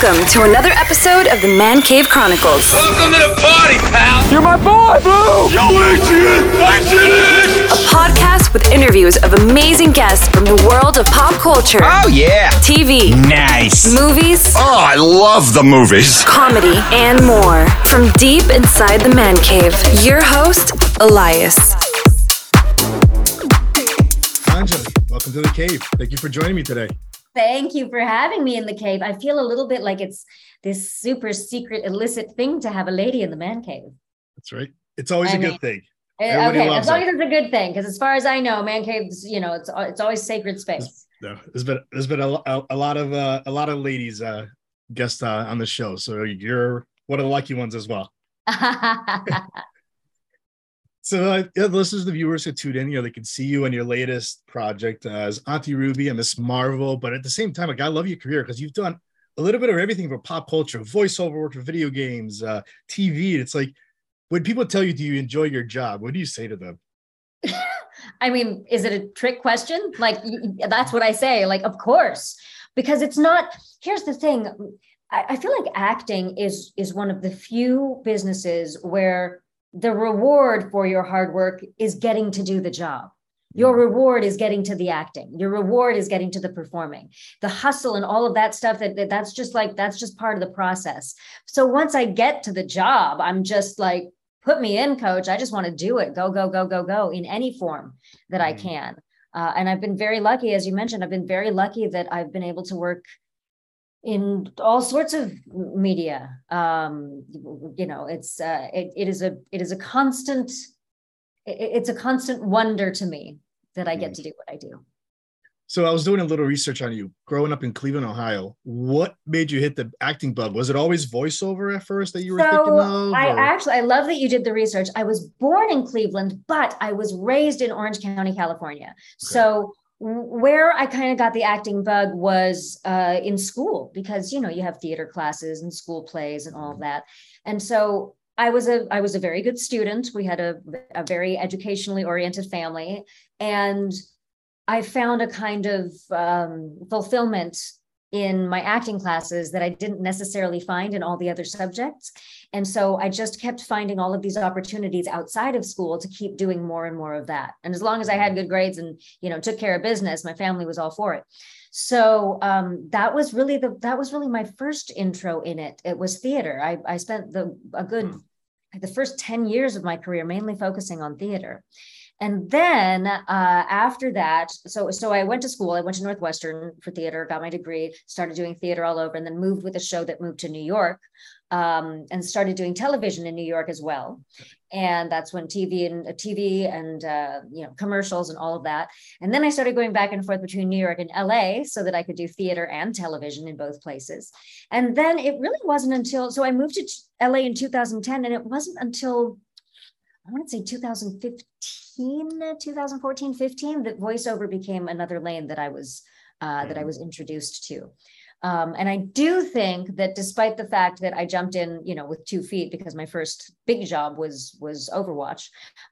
Welcome to another episode of the Man Cave Chronicles, Welcome to the party, pal. You're my boy, Blue! Yo, Adrian, Adrian. a podcast with interviews of amazing guests from the world of pop culture, Oh yeah. TV, Nice. movies, Oh, I love the movies. comedy, and more. From deep inside the Man Cave, your host, Elias. Anjali, welcome to the cave. Thank you for joining me today. Thank you for having me in the cave. I feel a little bit like it's this super secret illicit thing to have a lady in the man cave. That's right. It's always I a good thing. Everybody okay, as long as it's a good thing, because as far as I know, man caves, you know, it's it's always sacred space. No, there's been there's been a, a, a lot of uh, a lot of ladies uh, guest uh, on the show, so you're one of the lucky ones as well. So, uh, yeah, the listeners, the viewers who tune in, you know, they can see you in your latest project uh, as Auntie Ruby and Ms. Marvel. But at the same time, like, I love your career because you've done a little bit of everything for pop culture, voiceover work for video games, uh, TV. It's like when people tell you, "Do you enjoy your job?" What do you say to them? I mean, is it a trick question? Like that's what I say. Like, of course, because it's not. Here's the thing. I feel like acting is is one of the few businesses where the reward for your hard work is getting to do the job. Your reward is getting to the acting. Your reward is getting to the performing. The hustle and all of that stuff that, that that's just like that's just part of the process. So once I get to the job, I'm just like put me in coach. I just want to do it. Go go go go go in any form that I Mhm. can. Uh, and I've been very lucky as you mentioned, I've been very lucky that I've been able to work in all sorts of media um you know it's uh it, it is a it is a constant it, it's a constant wonder to me that i get Mm. to do what i do So I was doing a little research on you. Growing up in Cleveland, Ohio, what made you hit the acting bug? Was it always voiceover at first that you were thinking of? I actually I love that you did the research. I was born in Cleveland, but I was raised in Orange County, California. So w- where I kind of got the acting bug was uh, in school because you know you have theater classes and school plays and all of that, and so I was a I was a very good student. We had a, a very educationally oriented family, and I found a kind of um, fulfillment in my acting classes that I didn't necessarily find in all the other subjects. And so I just kept finding all of these opportunities outside of school to keep doing more and more of that. And as long as I had good grades and, you know, took care of business, my family was all for it. So um, that was really the, that was really my first intro in it. It was theater. I, I spent the, a good, like the first 10 years of my career, mainly focusing on theater. And then uh, after that, so so I went to school. I went to Northwestern for theater, got my degree, started doing theater all over, and then moved with a show that moved to New York, um, and started doing television in New York as well. And that's when TV and uh, TV and uh, you know commercials and all of that. And then I started going back and forth between New York and LA so that I could do theater and television in both places. And then it really wasn't until so I moved to LA in 2010, and it wasn't until I want to say 2015, 2014, 15, that voiceover became another lane that I was uh, that I was introduced to. Um, and I do think that despite the fact that I jumped in, you know, with two feet because my first big job was was Overwatch,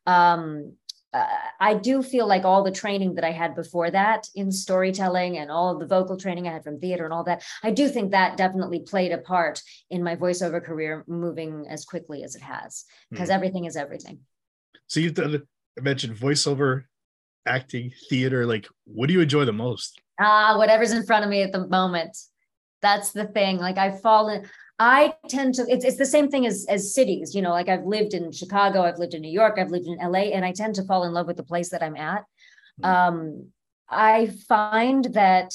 um, uh, I do feel like all the training that I had before that in storytelling and all of the vocal training I had from theater and all that, I do think that definitely played a part in my voiceover career moving as quickly as it has because Mhm. everything is everything. So you've done, I mentioned voiceover, acting, theater. Like, what do you enjoy the most? Ah, whatever's in front of me at the moment. That's the thing. Like I've fallen. I tend to. It's it's the same thing as as cities. You know, like I've lived in Chicago, I've lived in New York, I've lived in LA, and I tend to fall in love with the place that I'm at. Mhm. Um, I find that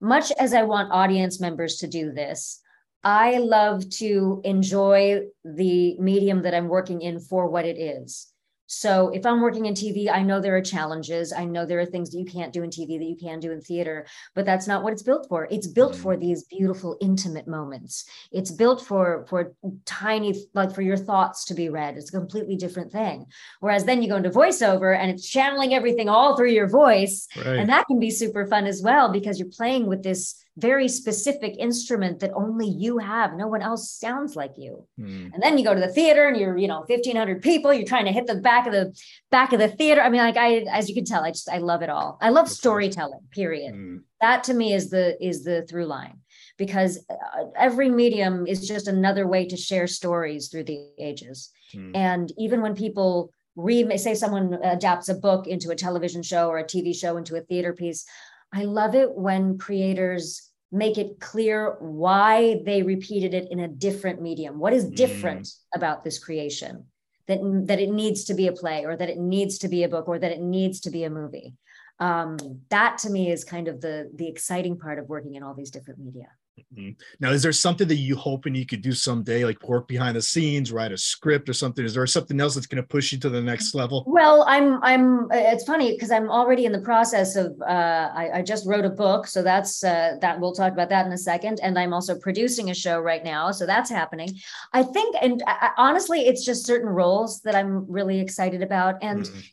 much as I want audience members to do this, I love to enjoy the medium that I'm working in for what it is. So if I'm working in TV, I know there are challenges. I know there are things that you can't do in TV that you can do in theater, but that's not what it's built for. It's built for mm. these beautiful, intimate moments. It's built for for tiny, like for your thoughts to be read. It's a completely different thing. Whereas then you go into voiceover and it's channeling everything all through your voice, Right. and that can be super fun as well because you're playing with this very specific instrument that only you have. No one else sounds like you. Mm. And then you go to the theater and you're, you know, 1500 people, you're trying to hit the back of the back of the theater. I mean, like I, as you can tell, I just, I love it all. I love storytelling, period. Mm. That to me is the, is the through line because uh, every medium is just another way to share stories through the ages. Mm. And even when people read, say someone adapts a book into a television show or a TV show into a theater piece, I love it when creators make it clear why they repeated it in a different medium. What is different about this creation? That, that it needs to be a play or that it needs to be a book or that it needs to be a movie. Um, that to me is kind of the the exciting part of working in all these different media. Mhm. Now, is there something that you hoping you could do someday, like work behind the scenes, write a script or something? Is there something else that's going to push you to the next level? Well, I'm I'm it's funny because I'm already in the process of uh I, I just wrote a book, so that's uh that we'll talk about that in a second. And I'm also producing a show right now, so that's happening. I think and I, honestly, it's just certain roles that I'm really excited about. And Mm.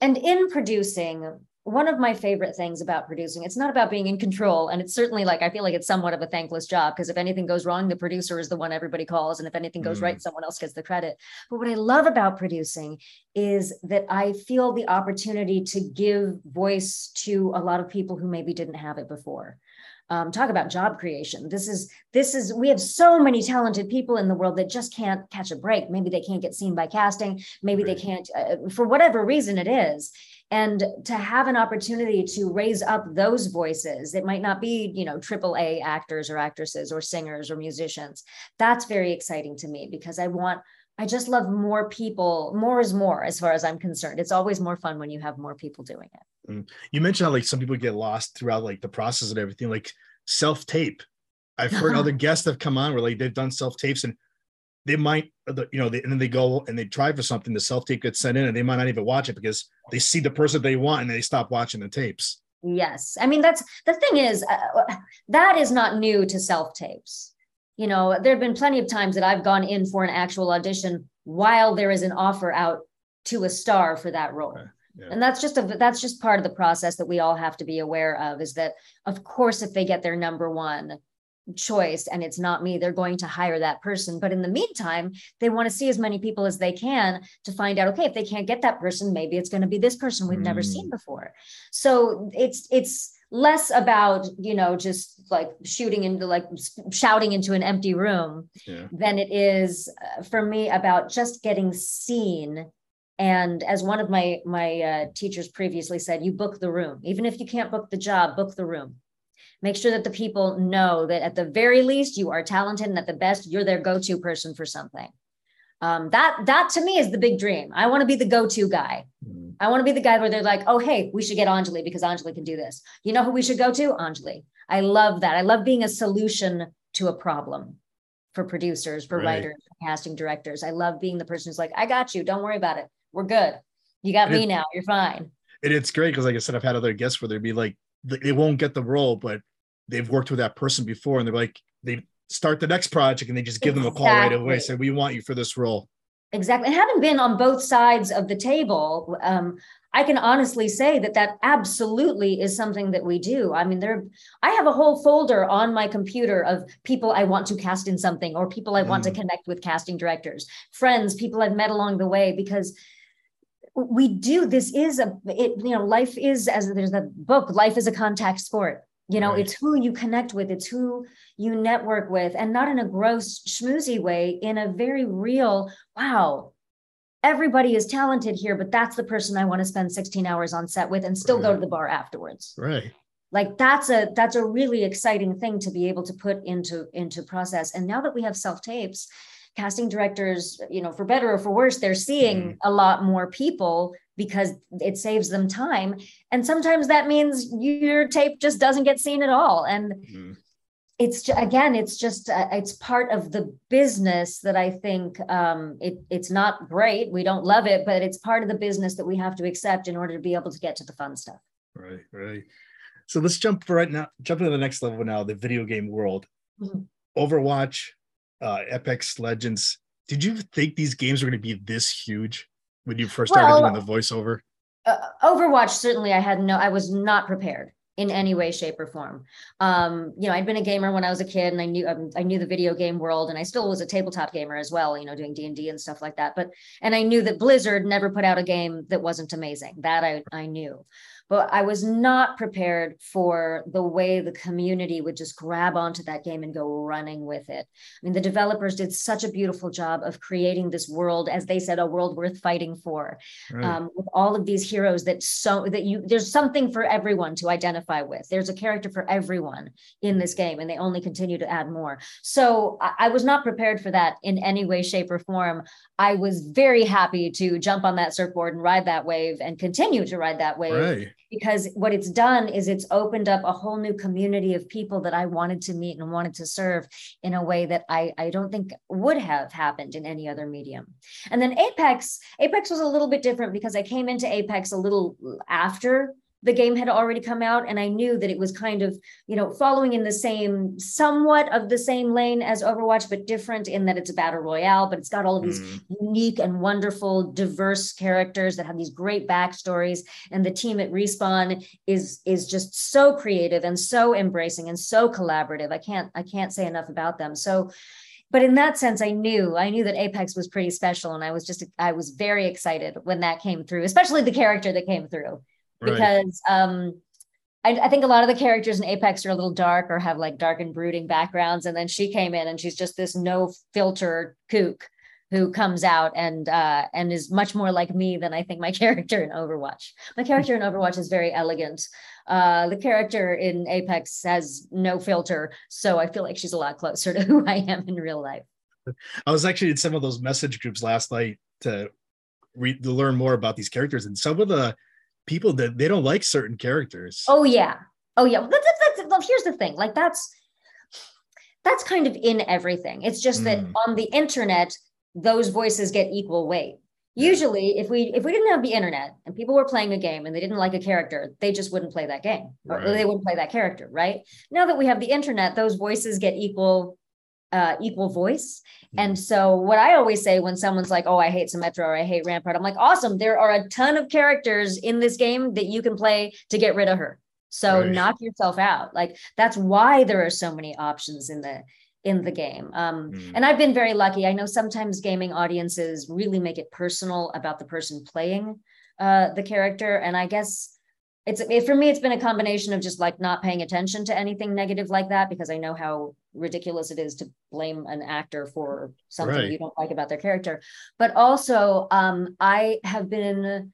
and in producing one of my favorite things about producing it's not about being in control and it's certainly like i feel like it's somewhat of a thankless job because if anything goes wrong the producer is the one everybody calls and if anything goes Mm. right someone else gets the credit. But what i love about producing is that i feel the opportunity to give voice to a lot of people who maybe didn't have it before. Um, talk about job creation. This is this is we have so many talented people in the world that just can't catch a break. Maybe they can't get seen by casting. Maybe they can't uh, for whatever reason it is and to have an opportunity to raise up those voices it might not be you know triple a actors or actresses or singers or musicians. That's very exciting to me because i want i just love more people more is more as far as i'm concerned. It's always more fun when you have more people doing it. Mm-hmm. You mentioned how like some people get lost throughout like the process and everything, like self tape. I've heard other guests have come on where like they've done self tapes and they might, you know, they, and then they go and they try for something. The self tape gets sent in and they might not even watch it because they see the person they want and they stop watching the tapes. Yes. I mean, that's the thing is, uh, that is not new to self tapes. You know, there have been plenty of times that I've gone in for an actual audition while there is an offer out to a star for that role. Okay, yeah. And that's just a that's just part of the process that we all have to be aware of is that of course if they get their number one choice and it's not me they're going to hire that person. But in the meantime they want to see as many people as they can to find out okay if they can't get that person maybe it's going to be this person we've never seen before. So it's it's less about you know just like shooting into like shouting into an empty room Yeah. than it is uh, for me about just getting seen. And as one of my my uh, teachers previously said you book the room. Even if you can't book the job book the room make sure that the people know that at the very least you are talented and at the best you're their go-to person for something um, that that to me is the big dream i want to be the go-to guy Mm. I want to be the guy where they're like, oh, hey, we should get Anjali because Anjali can do this. You know who we should go to? Anjali. I love that. I love being a solution to a problem for producers, for Right. writers, for casting directors. I love being the person who's like, I got you. Don't worry about it. We're good. You got me now. You're fine. And it's great because, like I said, I've had other guests where they'd be like, they won't get the role, but they've worked with that person before, and they're like, they start the next project and they just give them a call right away, Exactly. say, "We want you for this role." Exactly. And having been on both sides of the table, um, I can honestly say that that absolutely is something that we do. I mean, there, I have a whole folder on my computer of people I want to cast in something or people I want to Mm. connect with casting directors, friends, people I've met along the way, because we do, this is a, it, you know, life is, as there's a book, life is a contact sport. You know, Right. it's who you connect with, it's who you network with, and not in a gross schmoozy way, in a very real, wow, everybody is talented here, but that's the person I want to spend 16 hours on set with and still go to the bar afterwards. Right. Like that's a that's a really exciting thing to be able to put into into process. And now that we have self tapes, casting directors, you know, for better or for worse, they're seeing Mhm. a lot more people because it saves them time. And sometimes that means your tape just doesn't get seen at all. And Mm. it's again it's just uh, it's part of the business that i think um it it's not great we don't love it but it's part of the business that we have to accept in order to be able to get to the fun stuff Right, right. So let's jump right now, jump into the next level now, the video game world. Mhm. Overwatch, uh, Apex Legends. Did you think these games were going to be this huge when you first started Well- doing the voiceover? uh, overwatch certainly i had no i was not prepared in any way shape or form. Um you know i'd been a gamer when i was a kid and i knew um, i knew the video game world and i still was a tabletop gamer as well you know doing d&d and stuff like that. But and i knew that blizzard never put out a game that wasn't amazing. That i i knew but I was not prepared for the way the community would just grab onto that game and go running with it. I mean, the developers did such a beautiful job of creating this world, as they said, a world worth fighting for, right. um, with all of these heroes that so that you there's something for everyone to identify with. There's a character for everyone in this game, and they only continue to add more. So I, I was not prepared for that in any way, shape, or form. I was very happy to jump on that surfboard and ride that wave and continue to ride that wave. Right because what it's done is it's opened up a whole new community of people that I wanted to meet and wanted to serve in a way that I, I don't think would have happened in any other medium. And then Apex, Apex was a little bit different because I came into Apex a little after the game had already come out and i knew that it was kind of you know following in the same somewhat of the same lane as overwatch but different in that it's a battle royale but it's got all of these mm. unique and wonderful diverse characters that have these great backstories and the team at respawn is is just so creative and so embracing and so collaborative. I can't i can't say enough about them. So but in that sense i knew i knew that apex was pretty special and i was just i was very excited when that came through especially the character that came through because um, I, I, think a lot of the characters in Apex are a little dark or have like dark and brooding backgrounds. And then she came in and she's just this no filter kook who comes out and uh, and is much more like me than I think my character in Overwatch. My character in Overwatch is very elegant. Uh, the character in Apex has no filter, so I feel like she's a lot closer to who I am in real life. I was actually in some of those message groups last night to read to learn more about these characters, and some of the people that they don't like certain characters. Oh yeah. Oh yeah. That's, that's, that's, here's the thing. Like that's that's kind of in everything. It's just mm. that on the internet, those voices get equal weight. Usually, if we if we didn't have the internet and people were playing a game and they didn't like a character, they just wouldn't play that game or right. they wouldn't play that character, right? Now that we have the internet, those voices get equal uh, equal voice. And mm-hmm. so, what I always say when someone's like, "Oh, I hate Symmetra or I hate Rampart," I'm like, "Awesome! There are a ton of characters in this game that you can play to get rid of her. So right. knock yourself out. Like that's why there are so many options in the in the game. Um, mm. And I've been very lucky. I know sometimes gaming audiences really make it personal about the person playing uh, the character, and I guess it's it, for me it's been a combination of just like not paying attention to anything negative like that because i know how ridiculous it is to blame an actor for something right. you don't like about their character but also um, i have been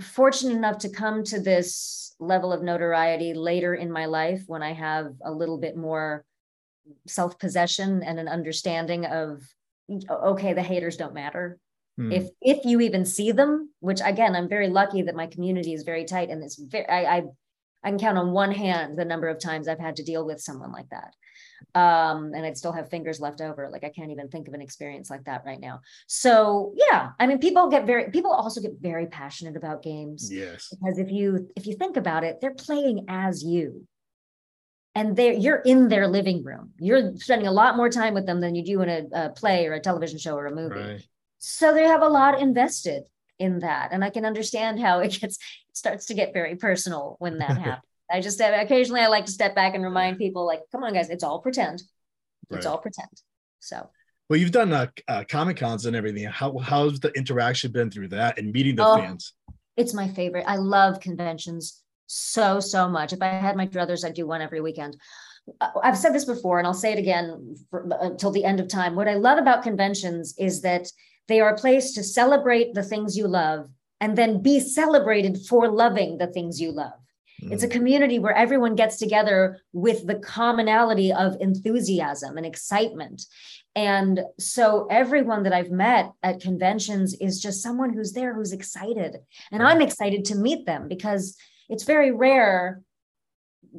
fortunate enough to come to this level of notoriety later in my life when i have a little bit more self-possession and an understanding of okay the haters don't matter Hmm. If if you even see them, which again, I'm very lucky that my community is very tight and it's very I, I I can count on one hand the number of times I've had to deal with someone like that. Um, and I'd still have fingers left over. Like I can't even think of an experience like that right now. So yeah, I mean, people get very people also get very passionate about games. Yes. Because if you if you think about it, they're playing as you. And they're you're in their living room. You're spending a lot more time with them than you do in a, a play or a television show or a movie. Right. So they have a lot invested in that. And I can understand how it gets it starts to get very personal when that happens. I just occasionally I like to step back and remind people, like, come on, guys, it's all pretend. It's right. all pretend. So well, you've done uh, uh, comic cons and everything. How how's the interaction been through that and meeting the oh, fans? It's my favorite. I love conventions so so much. If I had my druthers, I'd do one every weekend. Uh, I've said this before, and I'll say it again for, until the end of time. What I love about conventions is that they are a place to celebrate the things you love and then be celebrated for loving the things you love. Mm. It's a mm. community where everyone gets together with the commonality of enthusiasm and excitement. And so everyone that I've met at conventions is just someone who's there who's excited. And I'm excited to meet them because it's very rare,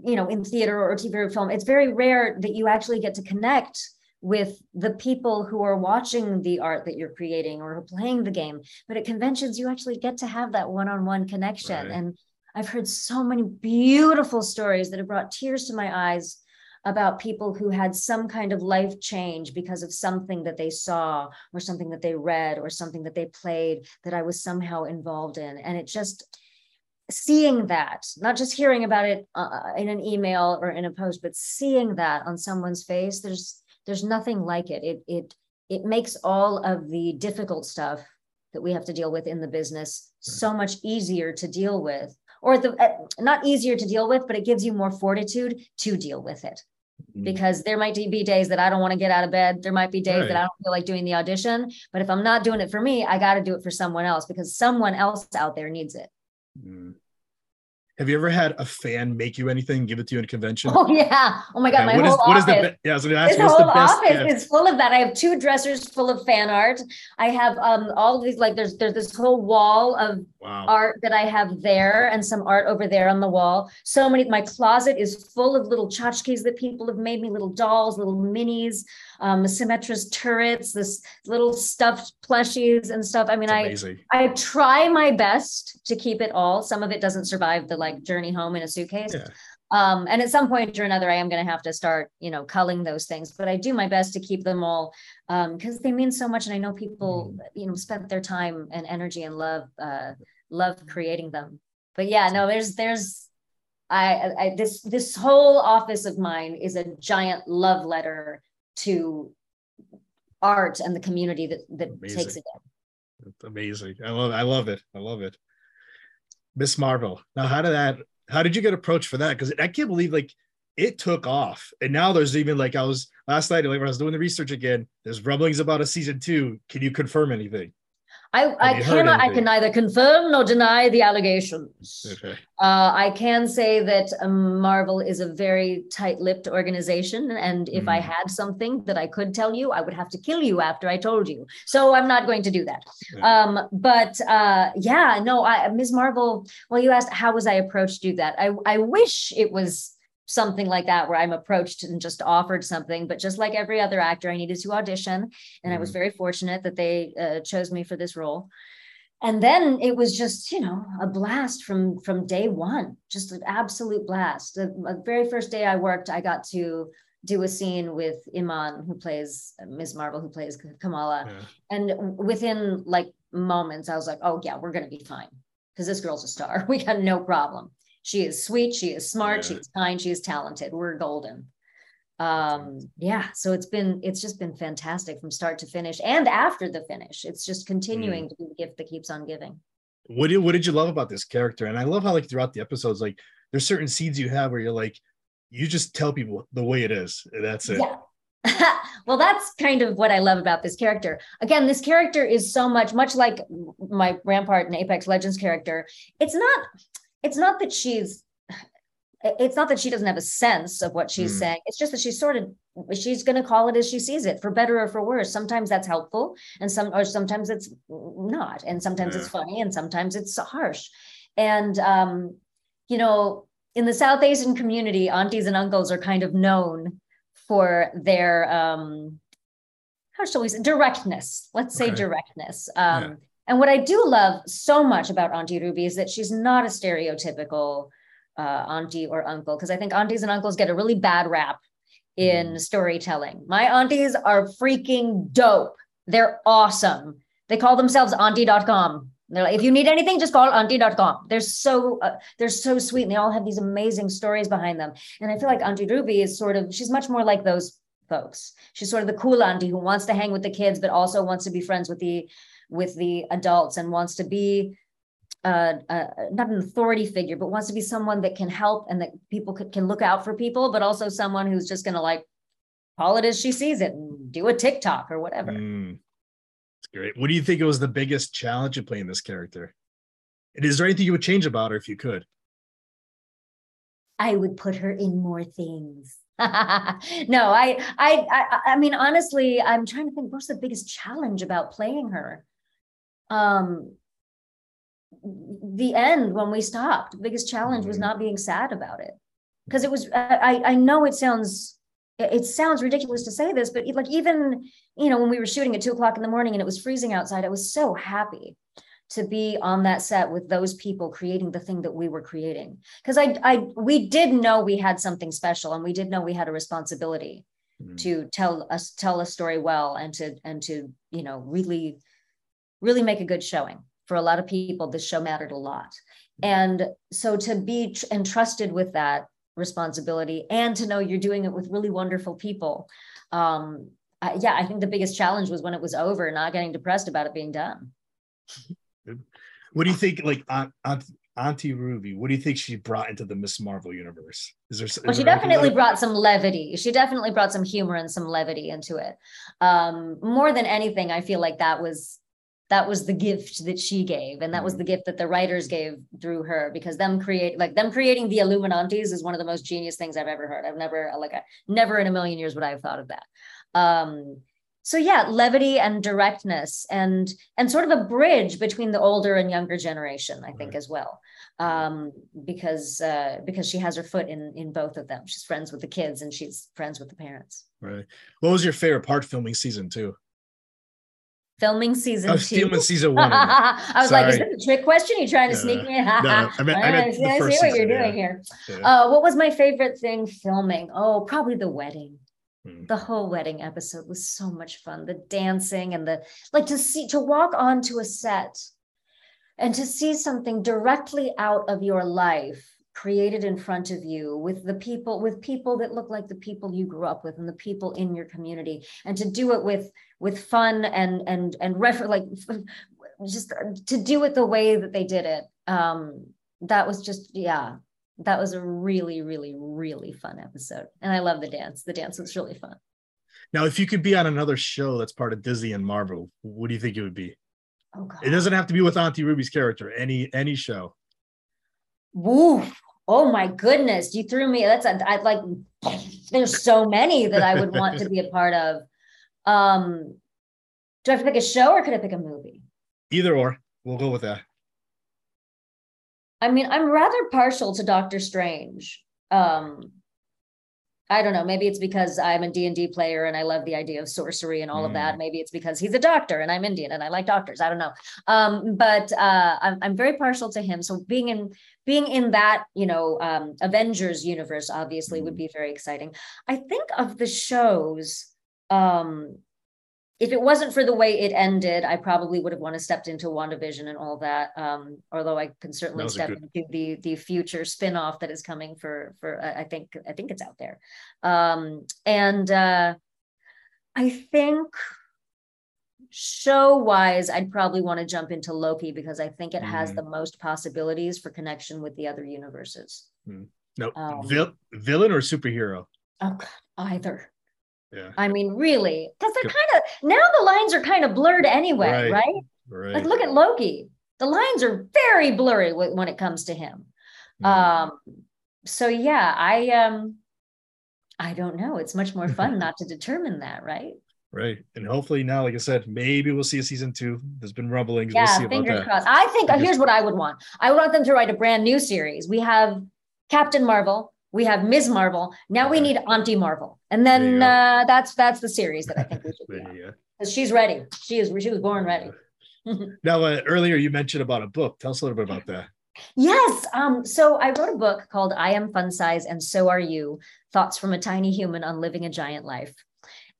you know, in theater or TV or film, it's very rare that you actually get to connect with the people who are watching the art that you're creating or playing the game. But at conventions, you actually get to have that one on one connection. Right. And I've heard so many beautiful stories that have brought tears to my eyes about people who had some kind of life change because of something that they saw or something that they read or something that they played that I was somehow involved in. And it just, seeing that, not just hearing about it uh, in an email or in a post, but seeing that on someone's face, there's there's nothing like it. It it it makes all of the difficult stuff that we have to deal with in the business so much easier to deal with or the uh, not easier to deal with but it gives you more fortitude to deal with it Mm. because there might be days that I don't want to get out of bed. There might be days Right. that I don't feel like doing the audition. But if I'm not doing it for me, I got to do it for someone else because someone else out there needs it. Mm. Have you ever had a fan make you anything, give it to you in a convention? Oh yeah. Oh my god, my what is whole what is office. the be- yeah? I was going to ask this what's whole the best office gift? is full of that. I have two dressers full of fan art. I have um all of these like there's there's this whole wall of Wow. art that I have there and some art over there on the wall. So many, my closet is full of little tchotchkes that people have made me, little dolls, little minis, um, Symmetra's turrets, this little stuffed plushies and stuff. I mean, I, amazing. I try my best to keep it all. Some of it doesn't survive the like journey home in a suitcase. Yeah. Um, and at some point or another, I am going to have to start, you know, culling those things. But I do my best to keep them all because they mean so much, and I know people, you know, spent their time and energy and love, uh, love creating them. But yeah, no, there's, there's, I, I, this, this whole office of mine is a giant love letter to art and the community that that takes Amazing. it in. Amazing. I love I love it. I love it. Ms. Marvel. Now, how did that how did you get approached for that? Because I can't believe like it took off. And now there's even like I was last night, like when I was doing the research again, there's rumblings about a season two. Can you confirm anything? I, I cannot, I can neither confirm nor deny the allegations. Okay. Uh, I can say that um, Marvel is a very tight-lipped organization, and if I Mm. had something that I could tell you, I would have to kill you after I told you. So I'm not going to do that. Um, but uh, yeah, no, I, Ms. Marvel. Well, you asked how was I approached to do that? I I wish it was something like that where I'm approached and just offered something, but just like every other actor, I needed to audition, and I was Mhm. very fortunate that they uh, chose me for this role. And then it was just, you know, a blast from from day one, just an absolute blast. The, the very first day I worked, I got to do a scene with Iman, who plays Ms. Marvel, who plays Kamala. Yeah. And within like moments, I was like, oh, yeah, we're going to be fine because this girl's a star. We got no problem. She is sweet. She is smart. Yeah. is kind. She is talented. We're golden. Um, yeah. So it's been, it's just been fantastic from start to finish and after the finish. It's just continuing to be the gift that keeps on giving. What did what did you love about this character? And I love how like throughout the episodes, like there's certain scenes you have where you're like, you just tell people the way it is. and That's it. Yeah. well, that's kind of what I love about this character. Again, this character is so much, much like my Rampart and Apex Legends character. It's not, it's not that she's, it's not that she doesn't have a sense of what she's Hmm. saying. It's just that she's sort of, she's going to call it as she sees it, for better or for worse. Sometimes that's helpful, and some, or sometimes it's not, and sometimes it's funny, and sometimes it's harsh. And um, you know, in the South Asian community, aunties and uncles are kind of known for their um how shall we say directness let's say Okay. directness um Yeah. And what i do love so much about auntie ruby is that she's not a stereotypical uh auntie or uncle because i think aunties and uncles get a really bad rap in Mm. storytelling my aunties are freaking dope they're awesome they call themselves auntie.com they're like, if you need anything, just call auntie.com. They're so uh, they're so sweet, and they all have these amazing stories behind them. And I feel like Auntie Ruby is sort of she's much more like those folks. She's sort of the cool auntie who wants to hang with the kids, but also wants to be friends with the with the adults and wants to be uh, uh, not an authority figure, but wants to be someone that can help and that people could, can look out for people, but also someone who's just going to like call it as she sees it and do a TikTok or whatever. Mm. It's great. What do you think was the biggest challenge of playing this character? And is there anything you would change about her if you could? I would put her in more things. no, I, I, I, I mean, honestly, I'm trying to think. What's the biggest challenge about playing her? Um, the end when we stopped. The biggest challenge was Mhm. not being sad about it, because it was. I, I know it sounds, it sounds ridiculous to say this, but like even you know when we were shooting at two o'clock in the morning and it was freezing outside, I was so happy to be on that set with those people creating the thing that we were creating because I, I we did know we had something special and we did know we had a responsibility Mm. to tell us tell a story well and to and to you know really really make a good showing for a lot of people this show mattered a lot and so to be tr- entrusted with that responsibility and to know you're doing it with really wonderful people um I, yeah i think the biggest challenge was when it was over not getting depressed about it being done What do you think, like Aunt, Aunt, Auntie Ruby? What do you think she brought into the Ms. Marvel universe? Is there? is well she there definitely like- brought some levity she definitely brought some humor and some levity into it um more than anything i feel like that was that was the gift that she gave and that was the gift that the writers gave through her because them create like them creating the Illuminaunties is one of the most genius things i've ever heard. I've never like I, never in a million years would i have thought of that. Um so yeah levity and directness and and sort of a bridge between the older and younger generation i think Right. as well. Um because uh because she has her foot in in both of them. She's friends with the kids and she's friends with the parents. Right. What was your favorite part filming season two? Filming season Oh, two filming season one. I was like, is Sorry. this a trick question? Are you trying to No, sneak me? no, I meant- I meant I see, I see first what you're season, doing yeah. here. Yeah. Uh, what was my favorite thing filming? Oh, probably the wedding. Hmm. The whole wedding episode was so much fun. The dancing and the like to see to walk onto a set and to see something directly out of your life created in front of you with the people with people that look like the people you grew up with and the people in your community and to do it with with fun and and and refer like just to do it the way that they did it um that was just yeah that was a really really really fun episode and i love the dance the dance was really fun Now, if you could be on another show that's part of Disney and Marvel, what do you think it would be? oh god It doesn't have to be with Auntie Ruby's character. Any any show. Woo. Oh my goodness. You threw me. That's a, I like, there's so many that I would want to be a part of. Um, do I have to pick a show or could I pick a movie? Either or. We'll go with that. I mean, I'm rather partial to Doctor Strange. Um, I don't know. Maybe it's because I'm a D&D player and I love the idea of sorcery and all of that. Maybe it's because he's a doctor and I'm Indian and I like doctors. I don't know. Um, but uh, I'm, I'm very partial to him. So being in being in that, you know, um, Avengers universe obviously would be very exciting. I think of the shows, um, if it wasn't for the way it ended, I probably would have want to stepped into WandaVision and all that. Um, although I can certainly That was a step good- into the the future spin-off that is coming for for I think I think it's out there. Um, and uh, I think show wise, I'd probably want to jump into Loki because I think it has Mm. the most possibilities for connection with the other universes. No, Um, vil- villain or superhero? Oh, God, either. Yeah. I mean, really, because they're kind of now the lines are kind of blurred anyway, Right. right? Right. Like, look at Loki. The lines are very blurry when it comes to him. Mm. Um, so yeah, I um, I don't know. It's much more fun not to determine that, right? Right. And hopefully now, like I said, maybe we'll see a season two. There's been rumblings. we'll Yeah, see about fingers that. crossed. I think Fingers- here's what I would want. I would want them to write a brand new series. We have Captain Marvel, we have Ms. Marvel. Now we need Auntie Marvel, and then uh, that's that's the series that I think we should be There on you go. because she's ready. She is. She was born ready. Now, uh, earlier you mentioned about a book. Tell us a little bit about that. Yes. Um, so I wrote a book called I Am Fun Size and So Are You Thoughts from a Tiny Human on Living a Giant Life.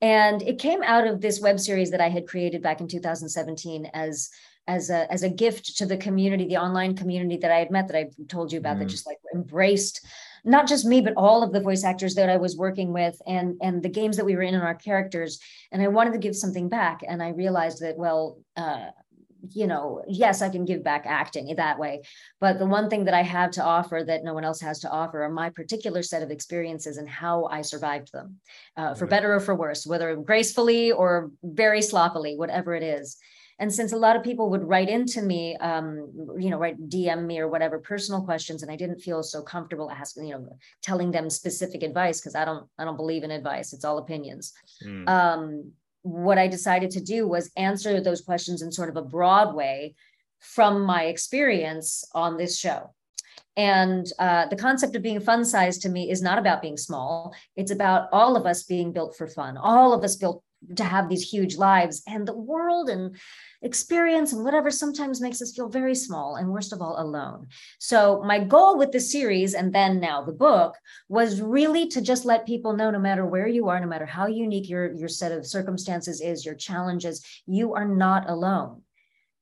And it came out of this web series that I had created back in 2017 as as a as a gift to the community, the online community that I had met that I told you about that Mm. just like embraced not just me, but all of the voice actors that I was working with and and the games that we were in and our characters. And I wanted to give something back. And I realized that, well, uh, you know, yes, I can give back acting that way. But the one thing that I have to offer that no one else has to offer are my particular set of experiences and how I survived them, uh, for Right. better or for worse, whether gracefully or very sloppily, whatever it is. And since a lot of people would write into me, um, you know, write DM me or whatever personal questions, and I didn't feel so comfortable asking, you know, telling them specific advice because I don't, I don't believe in advice. It's all opinions Mm. um, what I decided to do was answer those questions in sort of a broad way from my experience on this show. And uh, the concept of being fun size to me is not about being small. It's about all of us being built for fun, all of us built to have these huge lives, and the world and experience and whatever sometimes makes us feel very small and worst of all alone. So, my goal with the series and then now the book was really to just let people know no matter where you are, no matter how unique your, your set of circumstances is, your challenges, you are not alone.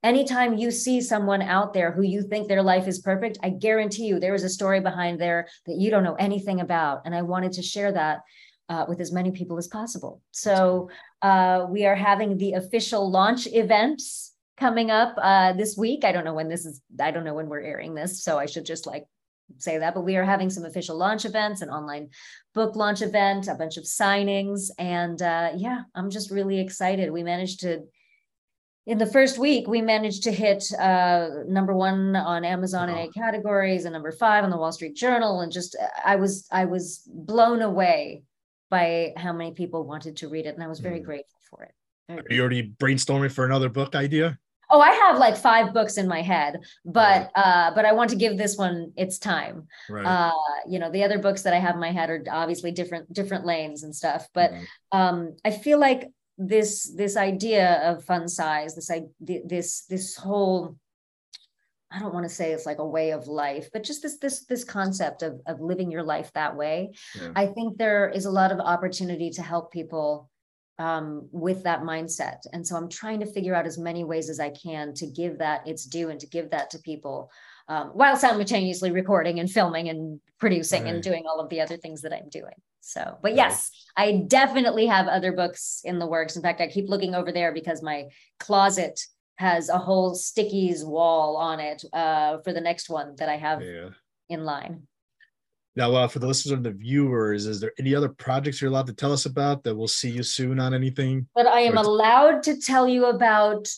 anytime you see someone out there who you think their life is perfect, I guarantee you there is a story behind there that you don't know anything about. And I wanted to share that uh, with as many people as possible. So uh, we are having the official launch events coming up uh, this week. I don't know when this is, I don't know when we're airing this. So I should just like say that, but we are having some official launch events, an online book launch event, a bunch of signings. And uh, yeah, I'm just really excited. We managed to in the first week, we managed to hit uh, number one on Amazon in eight categories and number five on the Wall Street Journal. And just I was I was blown away by how many people wanted to read it, and I was very Mm. grateful for it. Very Are you already brainstorming for another book idea? Oh, I have like five books in my head, but uh, but I want to give this one its time. Right. Uh, you know, the other books that I have in my head are obviously different different lanes and stuff. But um, I feel like this this idea of fun size, this I this this whole I don't want to say it's like a way of life, but just this this this concept of of living your life that way. Yeah. I think there is a lot of opportunity to help people um, with that mindset, and so I'm trying to figure out as many ways as I can to give that its due and to give that to people, um, while simultaneously recording and filming and producing and doing all of the other things that I'm doing. So, but Right. yes, I definitely have other books in the works. In fact, I keep looking over there because my closet has a whole stickies wall on it uh, for the next one that I have yeah. in line. Now, uh, for the listeners and the viewers, is there any other projects you're allowed to tell us about that we'll see you soon on anything? But I am Right. allowed to tell you about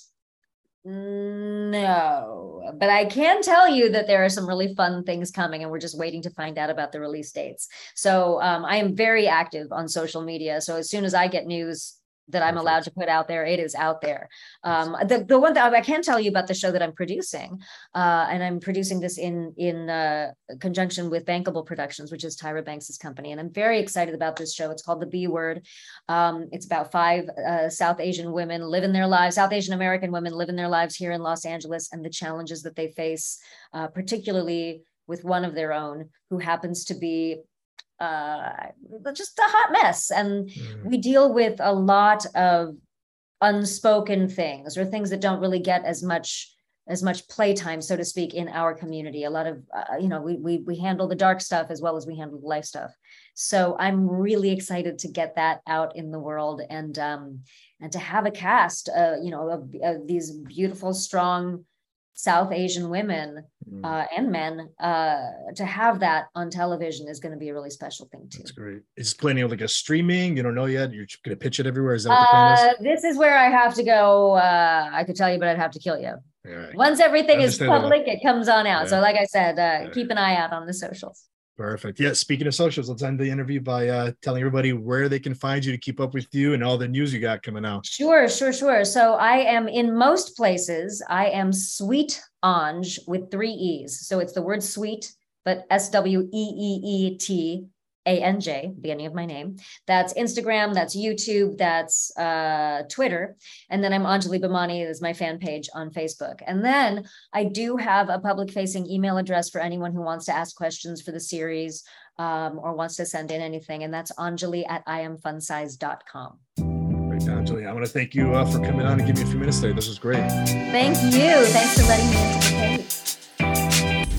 no, but I can tell you that there are some really fun things coming, and we're just waiting to find out about the release dates. So um, I am very active on social media. So as soon as I get news that I'm Perfect. allowed to put out there, it is out there. Um, the the one that I can tell you about the show that I'm producing, uh, and I'm producing this in in uh, conjunction with Bankable Productions, which is Tyra Banks's company, and I'm very excited about this show. It's called The B Word. Um, it's about five uh, South Asian women living their lives, South Asian American women living their lives here in Los Angeles, and the challenges that they face, uh, particularly with one of their own who happens to be uh, just a hot mess. And Mm. we deal with a lot of unspoken things or things that don't really get as much as much playtime so to speak in our community a lot of uh, you know we, we we handle the dark stuff as well as we handle the life stuff so i'm really excited to get that out in the world and um and to have a cast uh you know of, of these beautiful strong south asian women Mm. uh and men uh to have that on television is going to be a really special thing too That's great. Is planning like a streaming? You don't know yet. You're gonna pitch it everywhere. Is that what the plan uh, is? this is where I have to go. Uh, I could tell you, but I'd have to kill you. Right. Once everything is public, it comes on out. So, like I said, uh, Yeah. keep an eye out on the socials. Perfect. Yeah. Speaking of socials, let's end the interview by uh, telling everybody where they can find you to keep up with you and all the news you got coming out. Sure, sure, sure. So, I am in most places. I am Sweet Ange with three E's. So, it's the word sweet, but S W E E E T A N J, beginning of my name. That's Instagram, that's YouTube, that's uh, Twitter. And then I'm Anjali Bhimani is my fan page on Facebook. And then I do have a public facing email address for anyone who wants to ask questions for the series um, or wants to send in anything. And that's Anjali at iamfunsize.com. Great, Anjali. I want to thank you uh, for coming on and giving me a few minutes today. This was great. Thank you. Thanks for letting me into the cave.